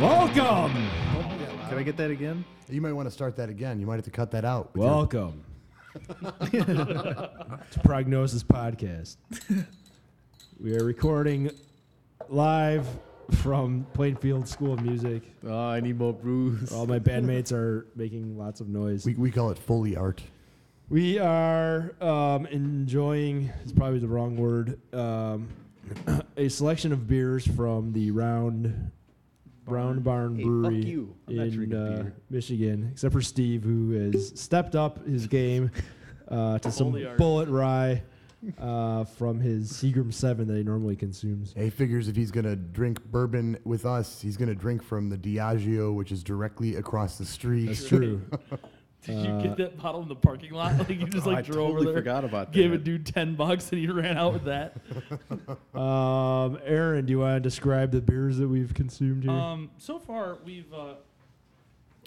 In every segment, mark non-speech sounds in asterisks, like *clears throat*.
Welcome. Can I get that again? You might want to start that again. You might have to cut that out. with your- Welcome *laughs* to Prognosis Podcast. we are recording live from Plainfield School of Music. Oh, I need more brews. All my bandmates are making lots of noise. we, we call it Foley art. We are um, enjoying, it's probably the wrong word, um, *clears throat* a selection of beers from the Round Round Barn Hey, Brewery fuck you. I'm not in drinking uh, beer. Michigan, except for Steve, who has stepped up his game *laughs* uh, to some Holy art. Bulleit rye uh, from his Seagram 7 that he normally consumes. He figures if he's going to drink bourbon with us, he's going to drink from the Diageo, which is directly across the street. That's true. *laughs* Did Uh, you get that bottle in the parking lot? *laughs* Like you just Oh, like I drove totally over there, forgot about gave a dude ten bucks, and he ran out with that. *laughs* um, Aaron, do you want to describe the beers that we've consumed here? Um, so far we've uh,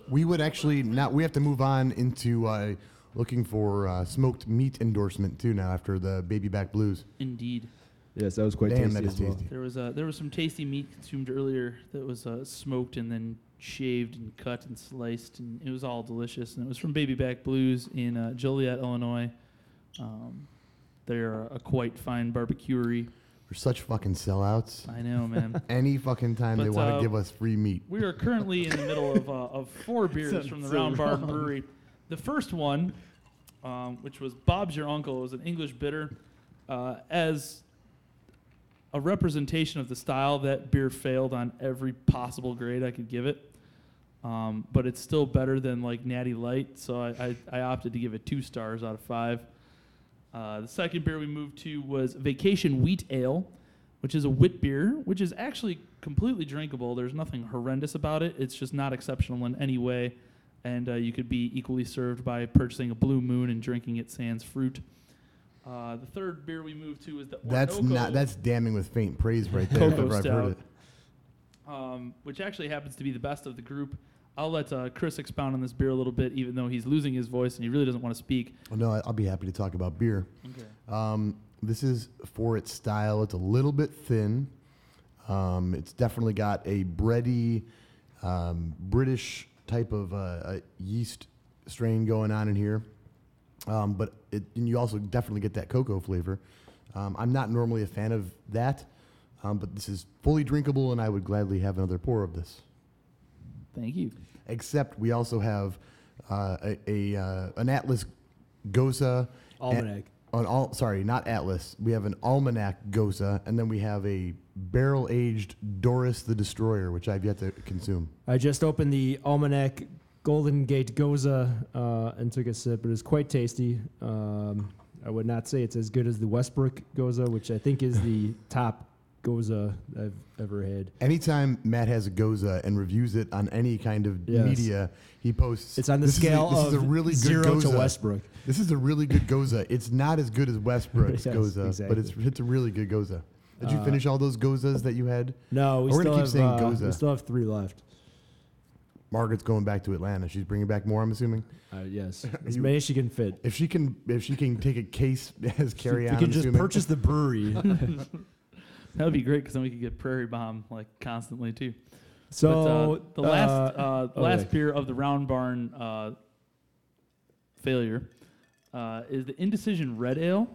We would actually not. We have to move on into uh, looking for uh, smoked meat endorsement too now after the baby back blues. indeed yes, that was quite Damn, tasty that is as well. tasty. there was uh, there was some tasty meat consumed earlier that was uh, smoked and then shaved and cut and sliced, and it was all delicious. And it was from Baby Back Blues in uh, Joliet, Illinois. Um, they're a quite fine barbecuery. We're such fucking sellouts. I know, man. *laughs* Any fucking time they But, want to uh, give us free meat. We are currently in the middle of, uh, of four *laughs* beers from the so Round Barn. Brewery. The first one, um, which was Bob's Your Uncle, was an English bitter. Uh, as a representation of the style, that beer failed on every possible grade I could give it. Um, but it's still better than like Natty Light, so I, I, I opted to give it two stars out of five. Uh, the second beer we moved to was Vacation Wheat Ale, which is a wit beer, which is actually completely drinkable. There's nothing horrendous about it. It's just not exceptional in any way. And uh, you could be equally served by purchasing a Blue Moon and drinking it sans fruit. Uh, the third beer we moved to is the That's Orinoco, not. That's damning with faint praise right there. Cocoa ever I've heard it. um, which actually happens to be the best of the group. I'll let uh, Chris expound on this beer a little bit, even though he's losing his voice and he really doesn't want to speak. Well, no, I- I'll be happy to talk about beer. Um, this is for its style. It's a little bit thin. Um, it's definitely got a bready, um, British type of uh, yeast strain going on in here. Um, but it, and you also definitely get that cocoa flavor. Um, I'm not normally a fan of that, um, but this is fully drinkable, and I would gladly have another pour of this. Thank you. Except we also have uh, a, a uh, an Atlas Gose. Almanac. An all sorry, not Atlas. We have an Almanac Gose, and then we have a barrel aged Doris the Destroyer, which I've yet to consume. I just opened the Almanac Golden Gate Gose uh, and took a sip. It is quite tasty. Um, I would not say it's as good as the Westbrook Gose, which I think is the *laughs* top Gose I've ever had. Anytime Matt has a Gose and reviews it on any kind of Yes. media, he posts. It's on the "This is a- scale this of is a really good zero Gose. to Westbrook. This is a really good Gose. It's not as good as Westbrook's *laughs* Yes, Gose, but it's it's a really good Gose. Did you Uh, finish all those Goses that you had? No, we We're still gonna keep have saying uh, Gose. we still have three left. Margaret's going back to Atlanta. She's bringing back more. I'm assuming. Uh, yes, *laughs* as You- many as she can fit. If she can, if she can take a case *laughs* as carry If on, you can I'm just assuming. purchase the brewery. *laughs* That would be great because then we could get Prairie Bomb like constantly too. so but, uh, the last uh, uh, oh, last yeah. beer of the Round Barn uh, failure uh, is the Indecision Red Ale.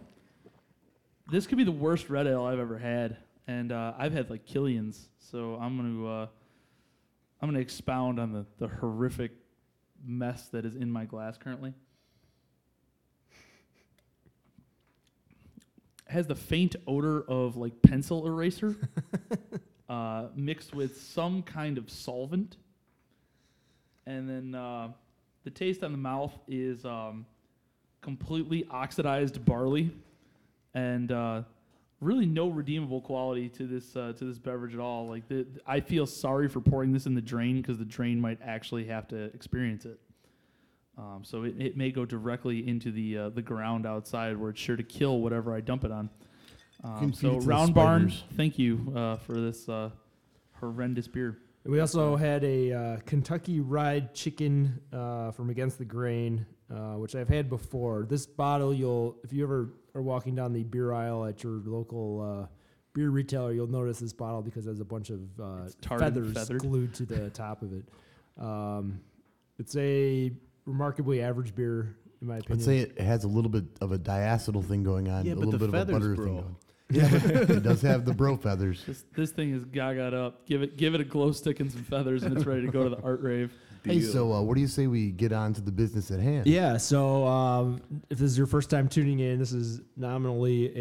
This could be the worst red ale I've ever had, and uh, I've had like Killian's, so I'm gonna uh, I'm gonna expound on the the horrific mess that is in my glass currently. has the faint odor of like pencil eraser *laughs* uh, mixed with some kind of solvent. And then uh, the taste on the mouth is um, completely oxidized barley and uh, really no redeemable quality to this uh, to this beverage at all. Like the, I feel sorry for pouring this in the drain because the drain might actually have to experience it. Um, so it, it may go directly into the uh, the ground outside where it's sure to kill whatever I dump it on. Um, feed so it to the Round Barn, spiders. thank you uh, for this uh, horrendous beer. We also had a uh, Kentucky Fried Chicken uh, from Against the Grain, uh, which I've had before. This bottle, you'll if you ever are walking down the beer aisle at your local uh, beer retailer, you'll notice this bottle because there's a bunch of uh, It's tarred and feathers feathered. glued to the *laughs* top of it. Um, it's a remarkably average beer, in my opinion. I'd say it has a little bit of a diacetyl thing going on, Yeah, a little the bit of a feathers, butter bro. thing going. Yeah, it does have the bro feathers. *laughs* This this thing is gaga up. Give it give it a glow stick and some feathers, and it's ready to go to the art rave. Hey, Deal. so uh, what do you say we get on to the business at hand? Yeah, so um, if this is your first time tuning in, this is nominally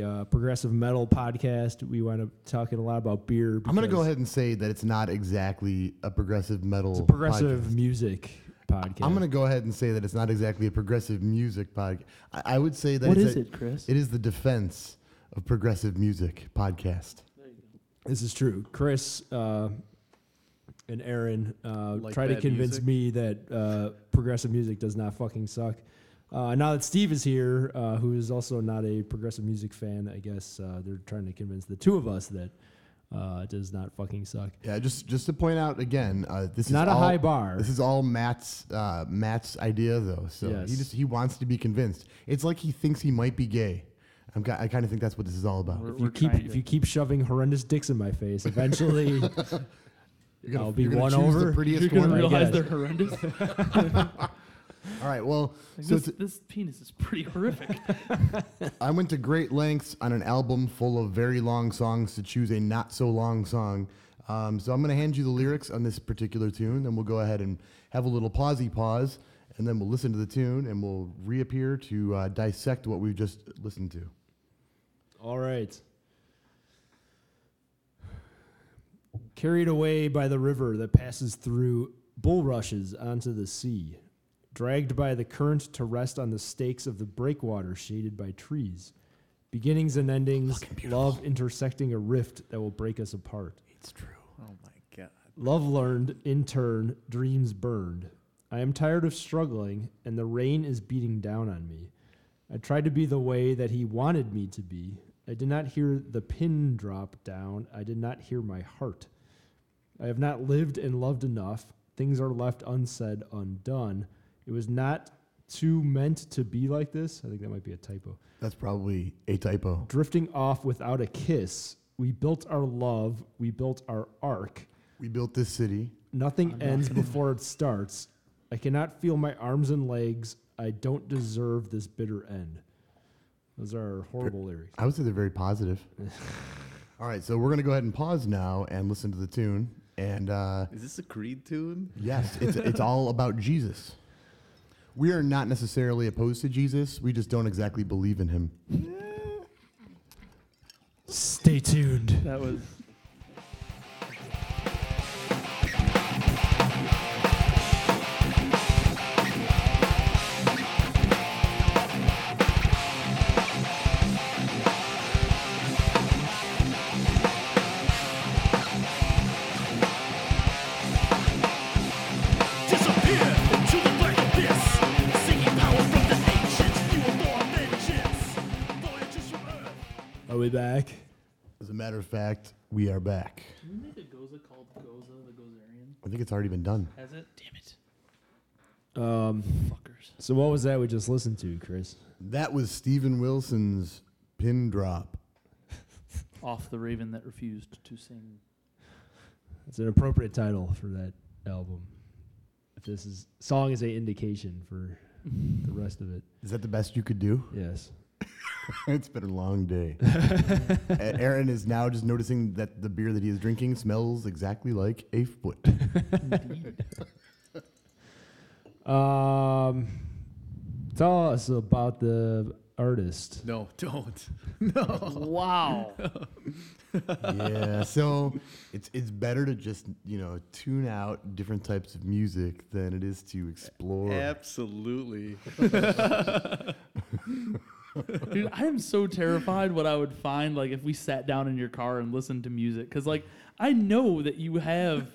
a uh, progressive metal podcast. We wind up talking a lot about beer. I'm going to go ahead and say that it's not exactly a progressive metal. It's a progressive podcast. music podcast. I'm going to go ahead and say that it's not exactly a progressive music podcast. I, I would say that What it's a- it, Chris? It is the defense of progressive music podcast. This is true. Chris uh, and Aaron uh, Like try to bad convince music? me that uh, progressive music does not fucking suck. Uh, now that Steve is here, uh, who is also not a progressive music fan, I guess uh, they're trying to convince the two of us that uh, it does not fucking suck. Yeah, just just to point out again, uh, this It's is not a all, high bar. This is all Matt's uh, Matt's idea though. So Yes. he just he wants to be convinced. It's like he thinks he might be gay. I'm, ki- I kind of think that's what this is all about. We're- if you we're keep trying if to- you keep shoving horrendous dicks in my face, eventually *laughs* *laughs* You're gonna- I'll be you're gonna won choose over. The prettiest You're gonna one. realize they're horrendous. *laughs* All right. Well, Like, so this, it's- this penis is pretty horrific. *laughs* I went to great lengths on an album full of very long songs to choose a not so long song. Um, so I'm going to hand you the lyrics on this particular tune, then we'll go ahead and have a little pausey pause, and then we'll listen to the tune, and we'll reappear to uh, dissect what we've just listened to. All right. Carried away by the river that passes through bulrushes onto the sea, dragged by the current to rest on the stakes of the breakwater shaded by trees. Beginnings and endings, love intersecting a rift that will break us apart. It's true. Oh my god. Love learned, in turn, dreams burned. I am tired of struggling, and the rain is beating down on me. I tried to be the way that he wanted me to be. I did not hear the pin drop down. I did not hear my heart. I have not lived and loved enough. Things are left unsaid, undone. It was not too meant to be like this. I think that might be a typo. That's probably a typo. Drifting off without a kiss. We built our love. We built our ark. We built this city. Nothing ends before it starts. I cannot feel my arms and legs. I don't deserve this bitter end. Those are horrible lyrics. I would say they're very positive. *laughs* All right, so we're going to go ahead and pause now and listen to the tune. And uh, Is this a Creed tune? Yes, it's, it's all about Jesus. We are not necessarily opposed to Jesus. We just don't exactly believe in him. Stay tuned. that was. We back? As a matter of fact, we are back. Can we make a Gose called Goza the Gozerian? I think it's already been done. Has it? Damn it. Um, Fuckers. so what was that we just listened to, Chris? That was Steven Wilson's pin drop. *laughs* Off the Raven that refused to sing. It's an appropriate title for that album. If this is song is a indication for *laughs* the rest of it. Is that the best you could do? Yes. *laughs* it's been a long day. *laughs* A- Aaron is now just noticing that the beer that he is drinking smells exactly like a foot. *laughs* Um, tell us about the artist. No, don't. No. Wow. yeah, so it's it's better to just you know tune out different types of music than it is to explore. Absolutely. Dude, I am so terrified what I would find like if we sat down in your car and listened to music cuz like I know that you have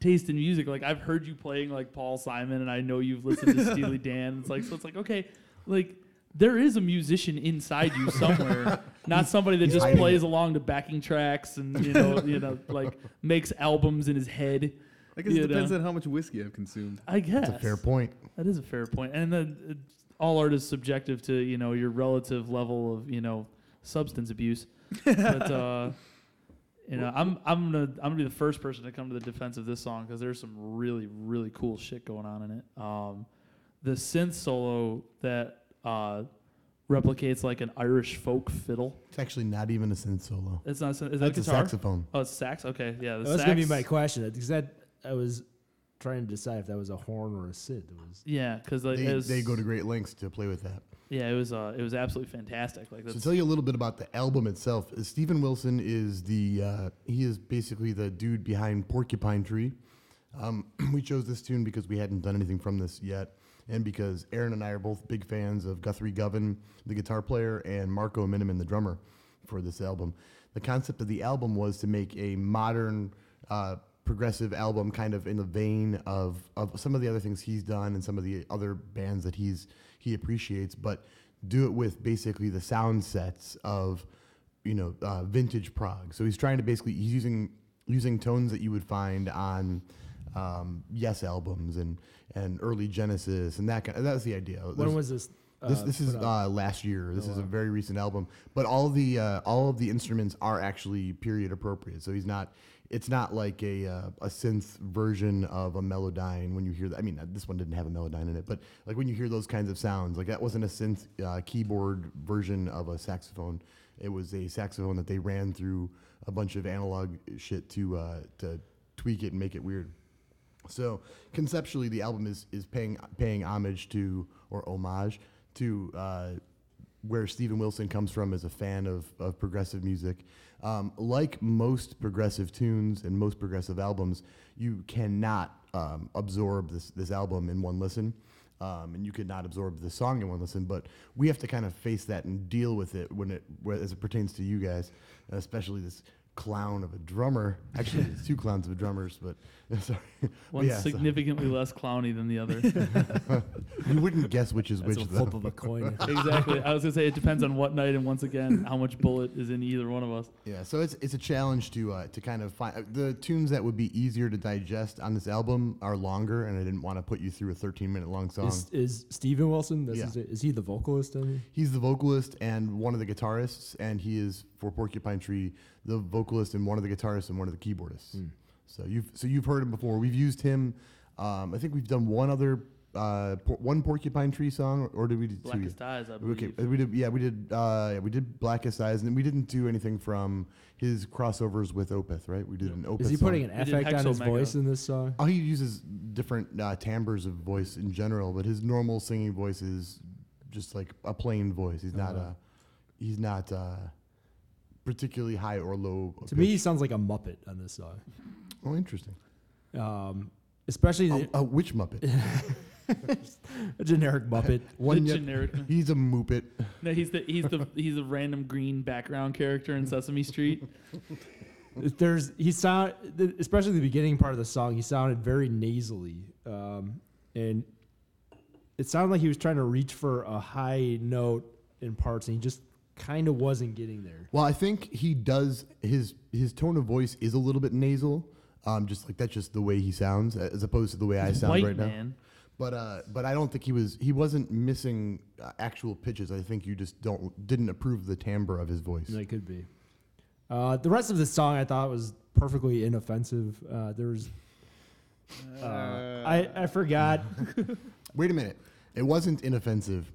taste in music like I've heard you playing like Paul Simon and I know you've listened to Steely *laughs* Dan it's like so it's like okay like there is a musician inside you somewhere not somebody that just plays it. along to backing tracks and you know, you know, like makes albums in his head. I guess it depends know. on how much whiskey I've consumed. I guess That's a fair point. That is a fair point, and then uh, all art is subjective to you know your relative level of you know substance abuse. but *laughs* uh, you know, I'm I'm gonna I'm gonna be the first person to come to the defense of this song because there's some really really cool shit going on in it. Um, the synth solo that uh, replicates like an Irish folk fiddle. It's actually not even a synth solo. It's not. Is that It's a guitar? saxophone. Oh, it's sax. Okay, yeah. The That was sax, gonna be my question because that I was trying to decide if that was a horn or a synth. It was Yeah, because like, They, it was, they go to great lengths to play with that. yeah, it was uh, it was absolutely fantastic. Like So to that's tell you a little bit about the album itself, uh, Steven Wilson is the uh, he is basically the dude behind Porcupine Tree. Um, *clears throat* we chose this tune because we hadn't done anything from this yet, and because Aaron and I are both big fans of Guthrie Govan, the guitar player, and Marco Minnemann, the drummer, for this album. The concept of the album was to make a modern uh, progressive album, kind of in the vein of, of some of the other things he's done and some of the other bands that he's he appreciates, but do it with basically the sound sets of you know uh, vintage prog. So he's trying to basically he's using using tones that you would find on um, Yes albums and and early Genesis and that kind. Of, that's the idea. when There's- was this? this uh, this is uh, last year. This Oh, is a very recent album, but all the uh, all of the instruments are actually period appropriate. So he's not. It's not like a uh, a synth version of a Mellotron when you hear that. I mean, uh, this one didn't have a Mellotron in it, but like when you hear those kinds of sounds, like that wasn't a synth uh, keyboard version of a saxophone. It was a saxophone that they ran through a bunch of analog shit to uh, to tweak it and make it weird. So conceptually, the album is is paying paying homage to or homage to uh, where Steven Wilson comes from as a fan of, of progressive music. Um, like most progressive tunes and most progressive albums, you cannot um, absorb this this album in one listen. Um, and you could not absorb the song in one listen, but we have to kind of face that and deal with it when it as it pertains to you guys, especially this clown of a drummer. Actually, it's two clowns of drummers, but *laughs* sorry. But one yeah, so- significantly less clowny than the other. *laughs* you wouldn't guess which is That's which a though. flip of a coin. *laughs* exactly. I was gonna say it depends on what night and once again how much Bulleit is in either one of us. Yeah, so it's it's a challenge to uh, to kind of find uh, the tunes that would be easier to digest on this album are longer, and I didn't want to put you through a 13 minute long song. Is, is Steven Wilson? This Yeah. is, is he the vocalist? I mean? He's the vocalist and one of the guitarists, and he is for Porcupine Tree the vocalist and one of the guitarists and one of the keyboardists. Hmm. So you've so you've heard him before. We've used him. Um, I think we've done one other uh, por- one Porcupine Tree song, or, or did we do two? Blackest eyes, I believe. Okay, we did. Yeah, we did. Uh, yeah, we did Blackest Eyes, and we didn't do anything from his crossovers with Opeth, right? We did an Opeth. Is he song. putting an effect on his Hexomega. voice in this song? Oh, he uses different uh, timbres of voice in general, but his normal singing voice is just like a plain voice. He's not Uh-huh. uh he's not uh, particularly high or low. To me, he sounds like a Muppet on this song. oh, interesting. Um, especially the, uh, which Muppet? *laughs* a generic Muppet. *laughs* One the yet- generic. He's a Muppet. *laughs* No, he's the he's the he's a random green background character in Sesame Street. There's he sound especially the beginning part of the song. He sounded very nasally, um, and it sounded like he was trying to reach for a high note in parts, and he just kind of wasn't getting there. Well, I think he does his his tone of voice is a little bit nasal. Um, just like that's just the way he sounds, as opposed to the way I sound White right now. man. But uh, but I don't think he was he wasn't missing uh, actual pitches. I think you just don't didn't approve the timbre of his voice. It could be. Uh, the rest of the song I thought was perfectly inoffensive. Uh, there was, uh, I I forgot. *laughs* Wait a minute, it wasn't inoffensive.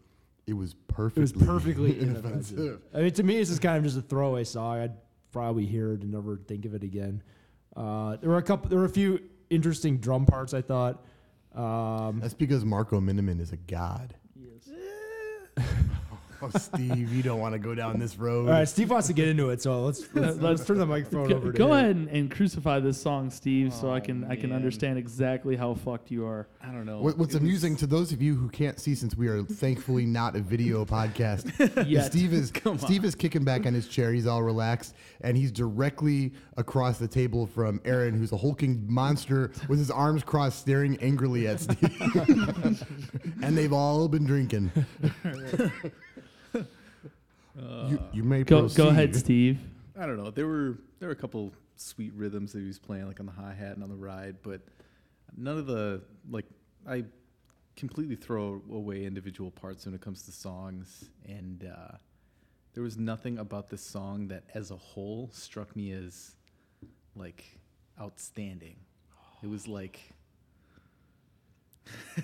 It was perfectly. It was perfectly *laughs* inoffensive. I mean, to me, this is kind of just a throwaway song. I'd probably hear it and never think of it again. Uh, there were a couple. There were a few interesting drum parts. I thought. Um, That's because Marco Minnemann is a god. Yes. *laughs* *laughs* Oh, Steve, you don't want to go down this road. all right, Steve wants to get into it, so let's *laughs* let's, let's turn the microphone Go, over to go him. ahead and, and crucify this song, Steve, so I can I can man. understand exactly how fucked you are. I don't know. What, what's It was- amusing to those of you who can't see, since we are thankfully not a video podcast, *laughs* is Yet. Steve is *laughs* Come Steve is kicking back on his chair. He's all relaxed, and he's directly across the table from Aaron, who's a hulking monster with his arms crossed, staring angrily at Steve. and they've all been drinking. You, you may Go proceed. go ahead, Steve. I don't know. There were there were a couple sweet rhythms that he was playing, like on the hi hat and on the ride, but none of the like I completely throw away individual parts when it comes to songs, and uh, there was nothing about this song that, as a whole, struck me as like outstanding. It was like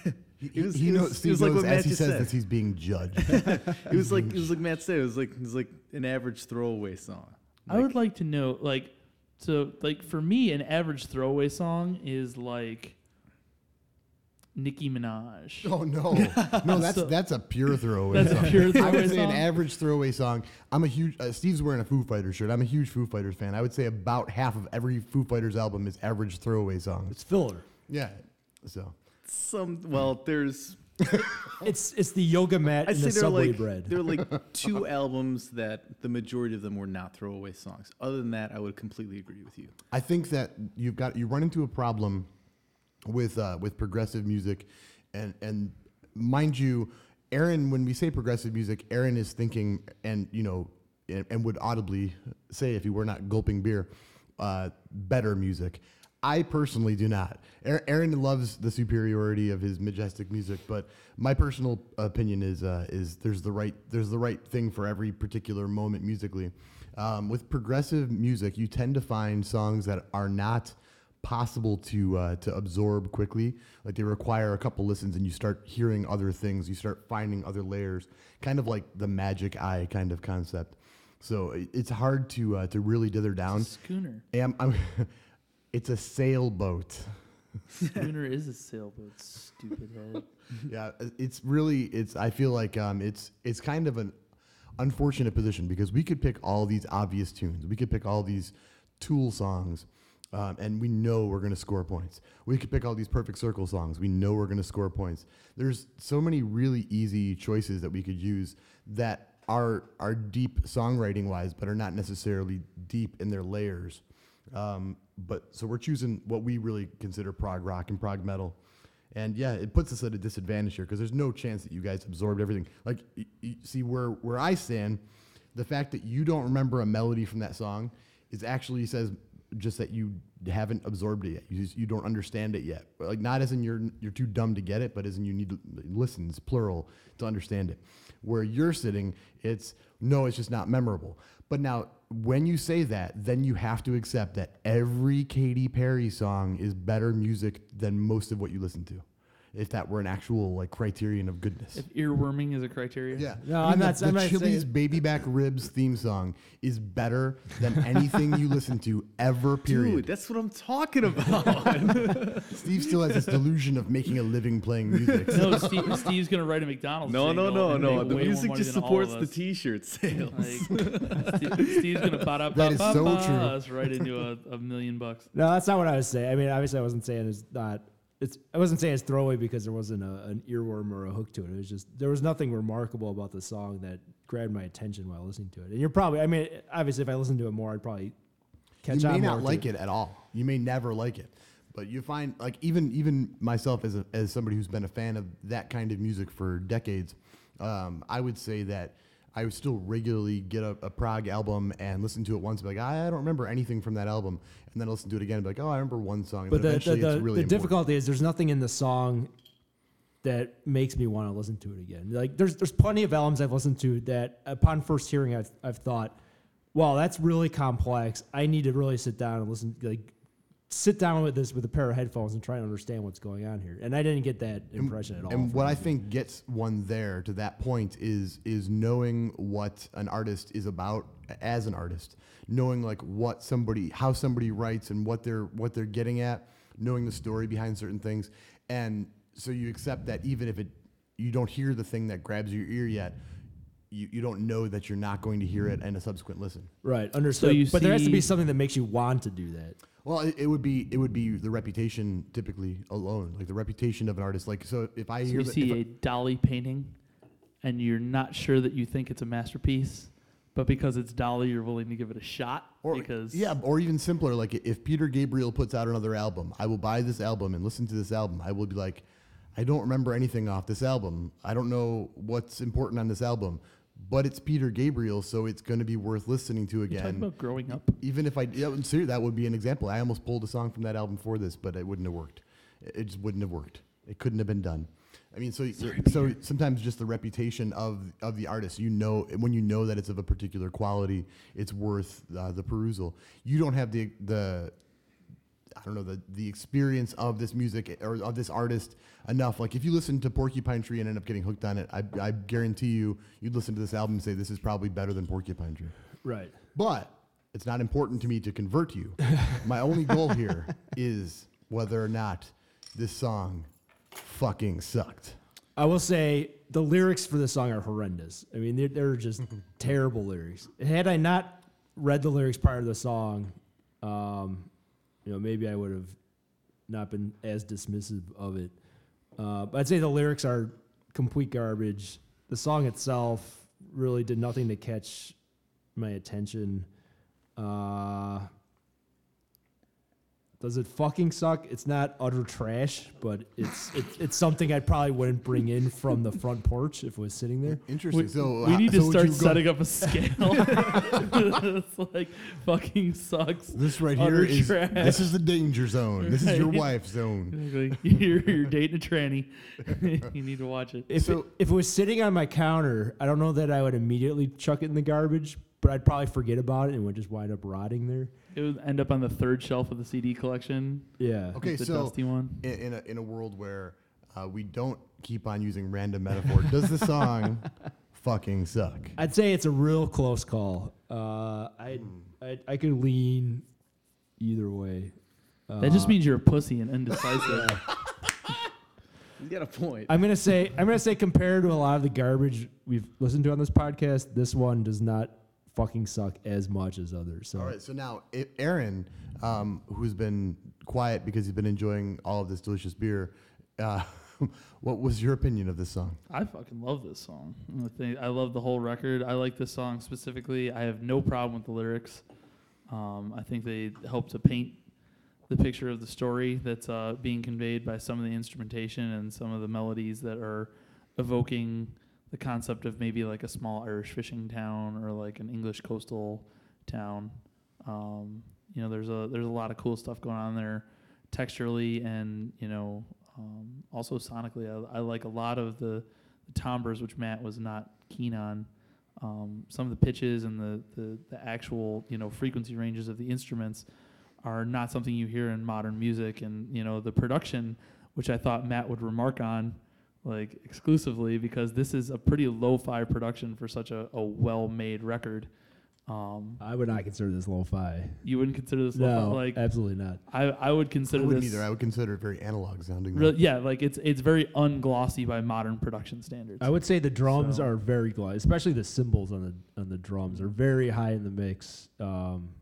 He, *laughs* It was- he it knows, was- it Steve was like knows what as Matt he just says said. that he's being judged. *laughs* it was like it was like Matt said. It was like it was like an average throwaway song. I would like to know, like, so, like, for me, an average throwaway song is like Nicki Minaj. oh no, *laughs* no, that's So- that's a pure throwaway. That's a song. pure I would say an average throwaway song. I'm a huge. Uh, Steve's wearing a Foo Fighters shirt. I'm a huge Foo Fighters fan. I would say about half of every Foo Fighters album is average throwaway songs. It's filler. Yeah. So some. Well, there's *laughs* It's it's the yoga mat I'd and the there are subway like bread. there are like *laughs* two albums that the majority of them were not throwaway songs. Other than that, I would completely agree with you. I think that you've got you run into a problem with uh, with progressive music, and and mind you, Aaron, when we say progressive music, Aaron is thinking and you know and, and would audibly say if he were not gulping beer, uh, better music. I personally do not. Aaron- loves the superiority of his majestic music, but my personal opinion is uh, is there's the right there's the right thing for every particular moment musically. Um, with progressive music, you tend to find songs that are not possible to uh, to absorb quickly. Like they require a couple listens, and you start hearing other things. You start finding other layers, kind of like the magic eye kind of concept. So it's hard to uh, to really dither down. Schooner. And I'm, *laughs* it's a sailboat. Schooner is a sailboat, stupid head. *laughs* yeah, it's really it's. I feel like um, it's it's kind of an unfortunate position because we could pick all these obvious tunes. We could pick all these Tool songs, um, and we know we're going to score points. We could pick all these Perfect Circle songs. We know we're going to score points. There's so many really easy choices that we could use that are are deep songwriting wise, but are not necessarily deep in their layers. Um, but so we're choosing what we really consider prog rock and prog metal. And yeah, it puts us at a disadvantage here because there's no chance that you guys absorbed everything. Like, y- y- see where where I stand, the fact that you don't remember a melody from that song is actually says just that you haven't absorbed it yet. You just, you don't understand it yet. Like not as in you're you're too dumb to get it, but as in you need to listens plural to understand it. Where you're sitting, it's no, it's just not memorable. But now when you say that, then you have to accept that every Katy Perry song is better music than most of what you listen to. If that were an actual like criterion of goodness. If earworming is a criteria. Yeah. No, Even I'm the, not- The I'm not Chili's saying- Baby Back Ribs theme song is better than anything you listen to ever. Period. Dude, that's what I'm talking about. *laughs* Steve still has this delusion of making a living playing music. No, Steve, Steve's gonna write a McDonald's. no, no, jingle no, no. The music just supports the. T-shirt *laughs* sales. Like, Steve, Steve's gonna ba up. That ba is ba so true. us right into a, a million bucks. No, that's not what I was saying. I mean, obviously, I wasn't saying it's not. It's. I wasn't saying it's throwaway because there wasn't a, an earworm or a hook to it. It was just there was nothing remarkable about the song that grabbed my attention while listening to it. And you're probably. I mean, obviously, if I listened to it more, I'd probably catch on. you may not like it. it at all. You may never like it, but you find like even even myself as a, as somebody who's been a fan of that kind of music for decades, um, I would say that I would still regularly get a, a prog album and listen to it once, and be like, I don't remember anything from that album, and then listen to it again, and be like, oh, I remember one song. And But the the, eventually the, it's really the difficulty is there's nothing in the song that makes me want to listen to it again. Like there's there's plenty of albums I've listened to that upon first hearing I've I've thought, wow, that's really complex. I need to really sit down and listen like sit down with this with a pair of headphones and try and understand what's going on here. And I didn't get that impression at all. And what I think gets one there to that point is is knowing what an artist is about as an artist, knowing like what somebody, how somebody writes, and what they're what they're getting at, knowing the story behind certain things, and so you accept that even if it you don't hear the thing that grabs your ear yet. You, you don't know that you're not going to hear it mm. in a subsequent listen. right understood. you but there has to be something that makes you want to do that. Well, it, it would be it would be the reputation typically alone, like the reputation of an artist. Like so, if I So hear you that, see if I- a Dalí painting, and you're not sure that you think it's a masterpiece, but because it's Dalí, you're willing to give it a shot. Or because yeah, or even simpler, like if Peter Gabriel puts out another album, I will buy this album and listen to this album. I will be like, I don't remember anything off this album. I don't know what's important on this album, but it's Peter Gabriel, so it's going to be worth listening to You talking again. about growing up? Even if I, yeah, and seriously, that would be an example. I almost pulled a song from that album for this, but it wouldn't have worked. It it just wouldn't have worked. It couldn't have been done. I mean, so so sometimes just the reputation of of the artist, you know, when you know that it's of a particular quality, it's worth uh, the perusal. You don't have the the I don't know the the experience of this music or of this artist enough. Like if you listen to Porcupine Tree and end up getting hooked on it, I, I guarantee you you'd listen to this album and say this is probably better than Porcupine Tree. Right. But it's not important to me to convert you. *laughs* My only goal here is whether or not this song fucking sucked. I will say the lyrics for this song are horrendous. I mean, they're, they're just *laughs* terrible lyrics. Had I not read the lyrics prior to the song, um, you know, maybe I would have not been as dismissive of it. Uh, but I'd say the lyrics are complete garbage. The song itself really did nothing to catch my attention. Uh, does it fucking suck? It's not utter trash, but it's it, it's something I probably wouldn't bring in from the front porch if it was sitting there. *laughs* Interesting. We, so we uh, need so to start you go- setting up a scale. *laughs* it's like fucking sucks. This right utter here is trash. this is the danger zone. This is your Right. wife's zone. *laughs* Like, you're, you're dating a tranny. you need to watch it. If So- it, if it was sitting on my counter, I don't know that I would immediately chuck it in the garbage, but I'd probably forget about it and would just wind up rotting there. It would end up on the third shelf of the CD collection. Yeah. Okay, the so dusty one. in, in a in a world where uh, we don't keep on using random metaphor, does the song *laughs* fucking suck? I'd say it's a real close call. Uh, I I I could lean either way. That just Uh, means you're a pussy and indecisive. *laughs* You got a point. I'm gonna say I'm gonna say compared to a lot of the garbage we've listened to on this podcast, this one does not fucking suck as much as others. So All right, so now i Aaron, um, who's been quiet because he's been enjoying all of this delicious beer, uh, *laughs* what was your opinion of this song? I fucking love this song. I think I love the whole record. I like this song specifically. I have no problem with the lyrics. Um, I think they help to paint the picture of the story that's uh, being conveyed by some of the instrumentation and some of the melodies that are evoking the concept of maybe like a small Irish fishing town or like an English coastal town. Um, you know, there's a there's a lot of cool stuff going on there, texturally and you know um, also sonically. I, I like a lot of the, the timbres, which Matt was not keen on. Um, some of the pitches and the, the the actual you know frequency ranges of the instruments are not something you hear in modern music, and you know the production, which I thought Matt would remark on like exclusively because this is a pretty lo-fi production for such a, a well-made record. Um, I would not consider this lo-fi. you wouldn't consider this lo-fi? No, like absolutely not. I, I would I consider wouldn't this either. I would consider it very analog sounding. Real, yeah, like it's it's very unglossy by modern production standards. I would say the drums So- are very glossy, especially the cymbals on the on the drums are very high in the mix. Um, That's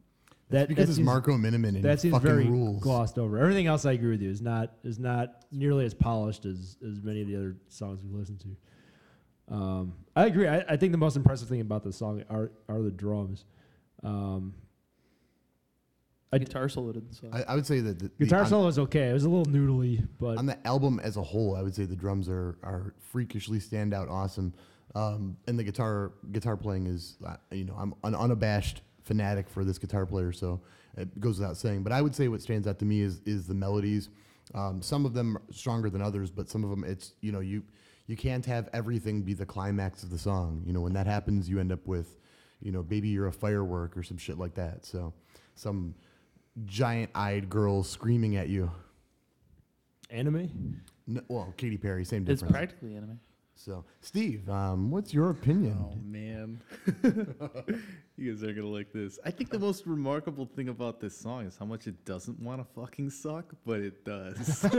that because that it's seems- Marco Minnemann and that seems fucking very rules. glossed over. Everything else I agree with you is not is not nearly as polished as as many of the other songs we've listened to. Um, I agree. I, I think the most impressive thing about the song are are the drums. Um, I- guitar solo didn't suck. I, I would say that the, the- guitar on, solo was okay. It was a little noodly, but on the album as a whole, I would say the drums are are freakishly stand out, awesome, um, and the guitar guitar playing is uh, you know I'm an unabashed fanatic for this guitar player, so it goes without saying. But I would say what stands out to me is is the melodies. Um, some of them are stronger than others, but some of them it's you know you you can't have everything be the climax of the song. You know when that happens, you end up with you know baby you're a firework or some shit like that. So some giant-eyed girl screaming at you. anime. No, well, Katy Perry, same it's practically anime. So, Steve, um, what's your opinion? Oh man, *laughs* you guys are gonna like this. I think the most remarkable thing about this song is how much it doesn't want to fucking suck, but it does. *laughs*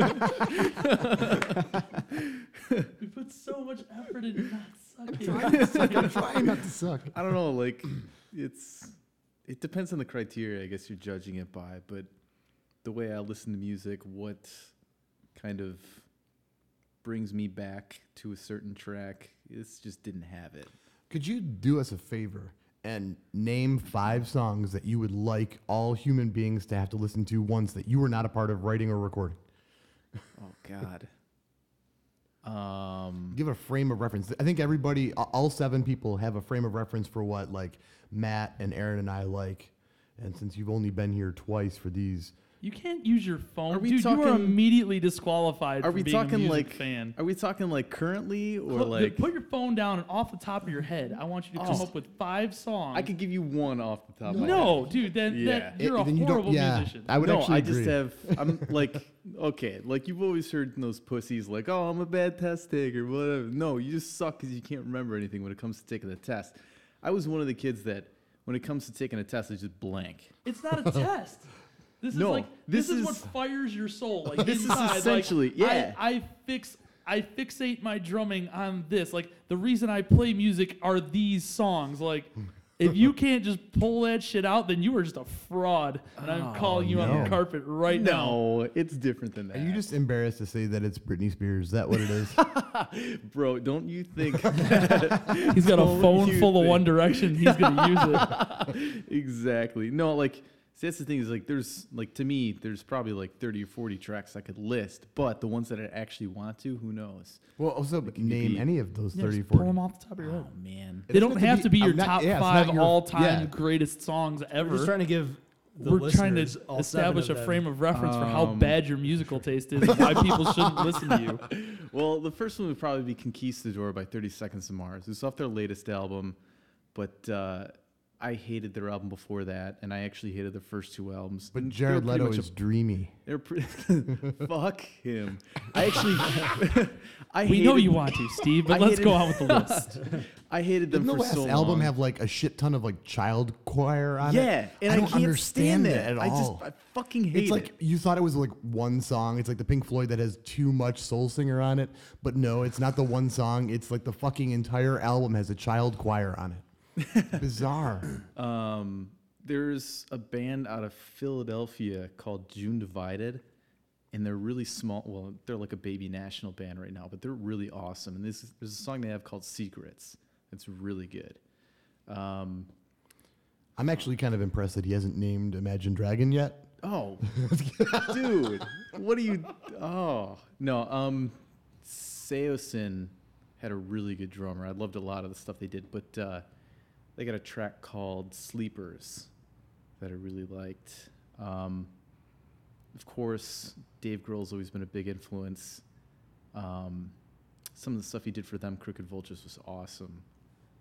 We put so much effort into not sucking. I'm trying not to suck. I don't know, like it's it depends on the criteria I guess you're judging it by, but the way I listen to music, what kind of brings me back to a certain track, this just didn't have it. Could you do us a favor and name five songs that you would like all human beings to have to listen to once that you were not a part of writing or recording? Oh God. Um, Give a frame of reference. I think everybody, all seven people, have a frame of reference for what like Matt and Aaron and I like. And since you've only been here twice for these, You can't use your phone. Are we Dude, you are talking- immediately disqualified are from we being a talking music like fan. Are we talking like currently or Put, like? put your phone down and off the top of your head. I want you to come Oh. up with five songs. I could give you one off the top. of my head. no, dude, then, Yeah. then you're Eh, a then you don't- horrible yeah, musician. I would no, actually I agree. just have. I'm *laughs* like, okay, like you've always heard those pussies like, oh, I'm a bad test taker, or whatever. No, you just suck because you can't remember anything when it comes to taking the test. I was one of the kids that, when it comes to taking a test, I just blank. It's not a *laughs* test. This No, is like this, this is, what is- fires your soul. Like *laughs* This is *laughs* inside, like, essentially- yeah. I, I fix I fixate my drumming on this. Like the reason I play music are these songs. Like if you *laughs* can't just pull that shit out, then you are just a fraud. And I'm Oh, calling you on the carpet right now. no, it's different than that. are you just embarrassed to say that it's Britney Spears? Is that what it is? bro? Don't you think? He's got a phone you full of One Direction. He's gonna use it. exactly. No, like see, that's the thing is like there's like to me there's probably like 30 or 40 tracks I could list, but the ones that I actually want to, who knows? well, also can name be- any of those Yeah, 30, just pull them off the top of your head. Oh man. They It don't doesn't have be- to be your not- top yeah, five your- all-time yeah. greatest songs ever. We're just trying to give the We're trying to listeners, all seven establish a frame of reference for how Um, bad your musical taste is and why people shouldn't *laughs* listen to you. Well, the first one would probably be Conquistador by 30 Seconds to Mars. It's off their latest album, but uh, I hated their album before that, and I actually hated their first two albums. But Jared Leto much is dreamy. They're pretty. *laughs* fuck him. I actually. *laughs* I We know you want to, Steve, but I let's go on with the list. *laughs* I hated them Didn't the last so album long. have like a shit ton of like child choir on it? yeah, and I I, don't can't understand it that at I just all. I fucking hate It's like it. you thought it was like one song. It's like the Pink Floyd that has too much soul singer on it, but no, it's not the one song. It's like the fucking entire album has a child choir on it. Bizarre. *laughs* Um, there's a band out of Philadelphia called June Divided, and they're really small. Well, they're like a baby national band right now, but they're really awesome. And this is, there's a song they have called Secrets. It's really good. Um, I'm actually kind of impressed that he hasn't named Imagine Dragon yet. oh, *laughs* dude, what are you? Oh no. Um, Saosin had a really good drummer. I loved a lot of the stuff they did, but uh, they got a track called Sleepers that I really liked. Um, of course, Dave Grohl's always been a big influence. Um, some of the stuff he did for them, Crooked Vultures, was awesome.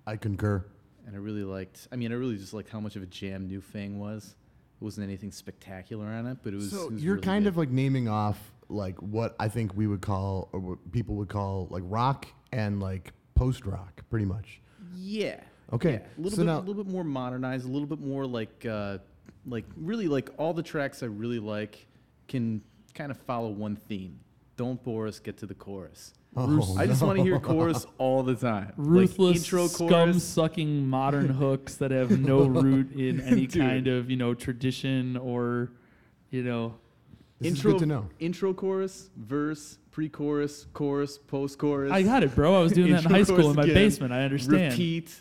I concur. And I really liked, I mean, I really just liked how much of a jam New Fang was. It wasn't anything spectacular on it, but it was. So it was you're really kind good. of like naming off like what I think we would call or what people would call like rock and like post rock, pretty much. Yeah. Okay, Yeah. A little so bit, now- a little bit more modernized, a little bit more like, uh, like really like all the tracks I really like can kind of follow one theme. Don't bore us, get to the chorus. Oh, I just want to hear chorus all the time. Ruthless, like intro scum chorus. sucking modern *laughs* hooks that have no root in *laughs* any Dude. kind of, you know, tradition or, you know, This is intro good to know. Intro chorus, verse, pre-chorus, chorus, post-chorus. I got it, bro. I was doing that in high school in my again, basement. I understand. Repeat.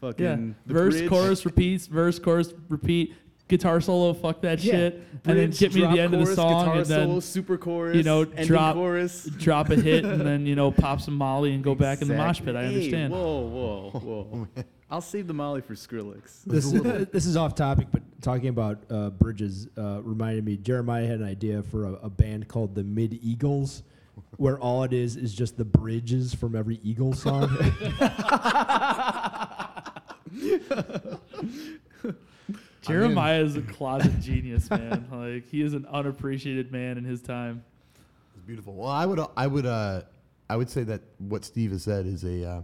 Fucking Yeah. the Verse, bridge. chorus, repeats, verse, chorus, repeat, guitar solo, fuck that Yeah. shit. and then get me to the drop end of the song guitar and then solo, super chorus, you know, drop- chorus. drop a hit and then, you know, pop some Molly and go back in the mosh pit. I Exactly. understand. Hey, whoa, whoa, *laughs* whoa. I'll save the Molly for Skrillex. This is, this is off topic, but talking about uh, bridges uh, reminded me. Jeremiah had an idea for a, a band called the Mid Eagles, where all it is is just the bridges from every Eagles song. *laughs* *laughs* *laughs* Jeremiah is a closet genius, man. *laughs* Like he is an unappreciated man in his time. It's beautiful. Well, I would, I would, uh, I would say that what Steve has said is a, uh,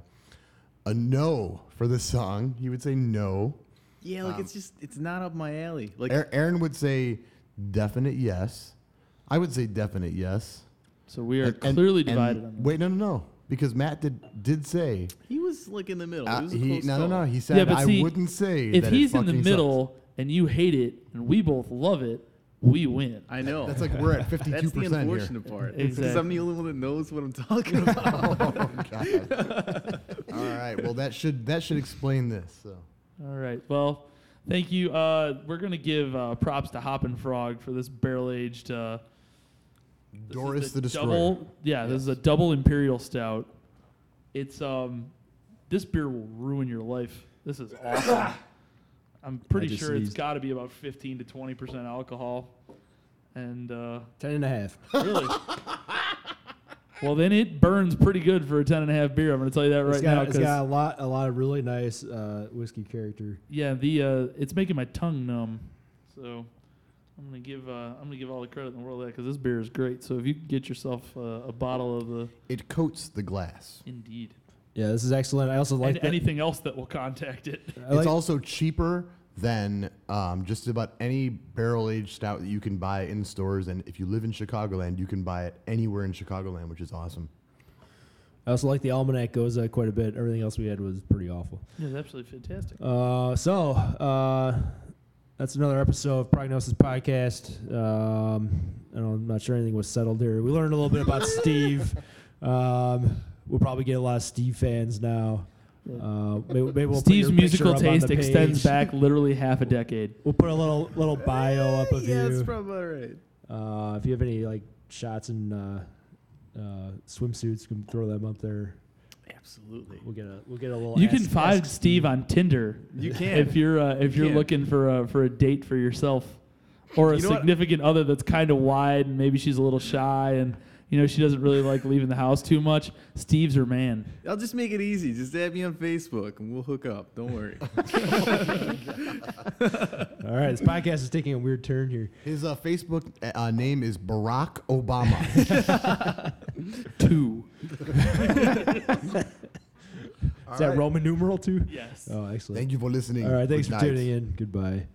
a no for this song. He would say no. Yeah, like it's just it's not up my alley. Like Aaron- Aaron would say definite yes. I would say definite yes. So we are And- and- clearly and- divided on this. Wait, no, no, no, because Matt did did say he was like in the middle. uh, it was a he close no, no, call. no. He said Yeah, but I see, wouldn't say If that it he's in the fucking middle and you hate it and we both love it, we win. I know. sucks. That's like we're at fifty *laughs* two That's the percent here. unfortunate part. *laughs* Because Exactly. I'm the only one that knows what I'm talking about. *laughs* Oh, God. All right. Well, that should that should explain this. So. All right. Well, thank you. Uh, we're gonna give uh, props to Hoppin' Frog for this barrel aged uh, This is Doris the Destroyer. Double, yeah, this is a double imperial stout. It's um, this beer will ruin your life. This is *laughs* awesome. I'm pretty just sure it's sneezed. got to be about 15 to 20 percent alcohol, and uh, Ten and a half. really. *laughs* well, then it burns pretty good for a 10 and a half beer. I'm going to tell you that it's right got, now. it's 'cause- got a lot, a lot of really nice uh, whiskey character. yeah, the uh, it's making my tongue numb. So I'm gonna give uh, I'm gonna give all the credit in the world to that because this beer is great. So if you can get yourself uh, a bottle of the It coats the glass. Indeed, Yeah, this is excellent. I also like and that. anything else that will contact it. I it's like- also cheaper than um, just about any barrel aged stout that you can buy in stores. And if you live in Chicagoland, you can buy it anywhere in Chicagoland, which is awesome. I also like the Almanac Gose quite a bit. Everything else we had was pretty awful. Yeah, it's absolutely fantastic. Uh, so uh, that's another episode of Prognosis Podcast. Um, I don't, I'm not sure anything was settled here. We learned a little bit about *laughs* Steve. Um, we'll probably get a lot of Steve fans now. Uh, maybe, maybe we'll Steve's musical taste extends *laughs* back literally half a decade. We'll put a little little bio up of yeah, you. that's probably all right. Uh, if you have any like shots in uh, uh, swimsuits, you can throw them up there. Absolutely. We'll get a we'll get a little. You can ask- find ask Steve on Tinder. You can. if you're uh, if You you're can. looking for a for a date for yourself, or a You know what? significant other that's kind of wide and maybe she's a little shy and you know she doesn't really like leaving the house too much. Steve's her man. I'll just make it easy. Just add me on Facebook and we'll hook up. Don't worry. *laughs* All right, this podcast is taking a weird turn here. His uh, Facebook uh, name is Barack Obama. *laughs* Two. *laughs* Is that Roman numeral two? Yes. Oh, excellent. Thank you for listening. All right, thanks Good for night. tuning in. Goodbye.